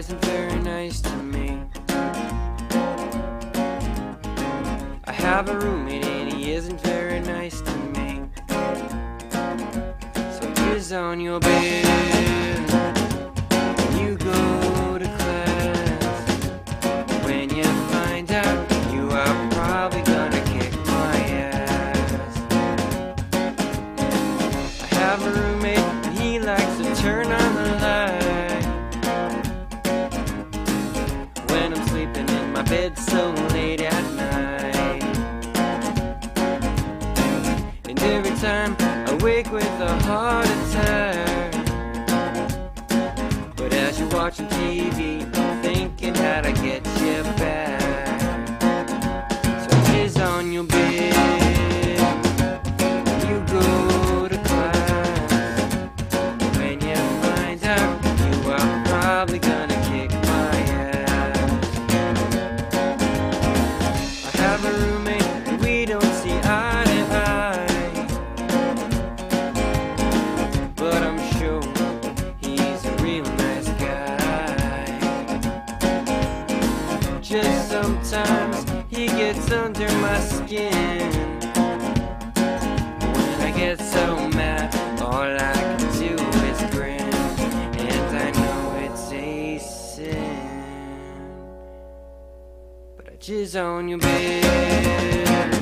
isn't very nice to me. I have a roommate and he isn't very nice to me. So he's on your bed. Bed so late at night. And every time I wake with a heart attack. But as you're watching TV, I'm thinking how to get you back. Sometimes he gets under my skin. When I get so mad, all I can do is grin. And I know it's a sin. But I jizz on your bed.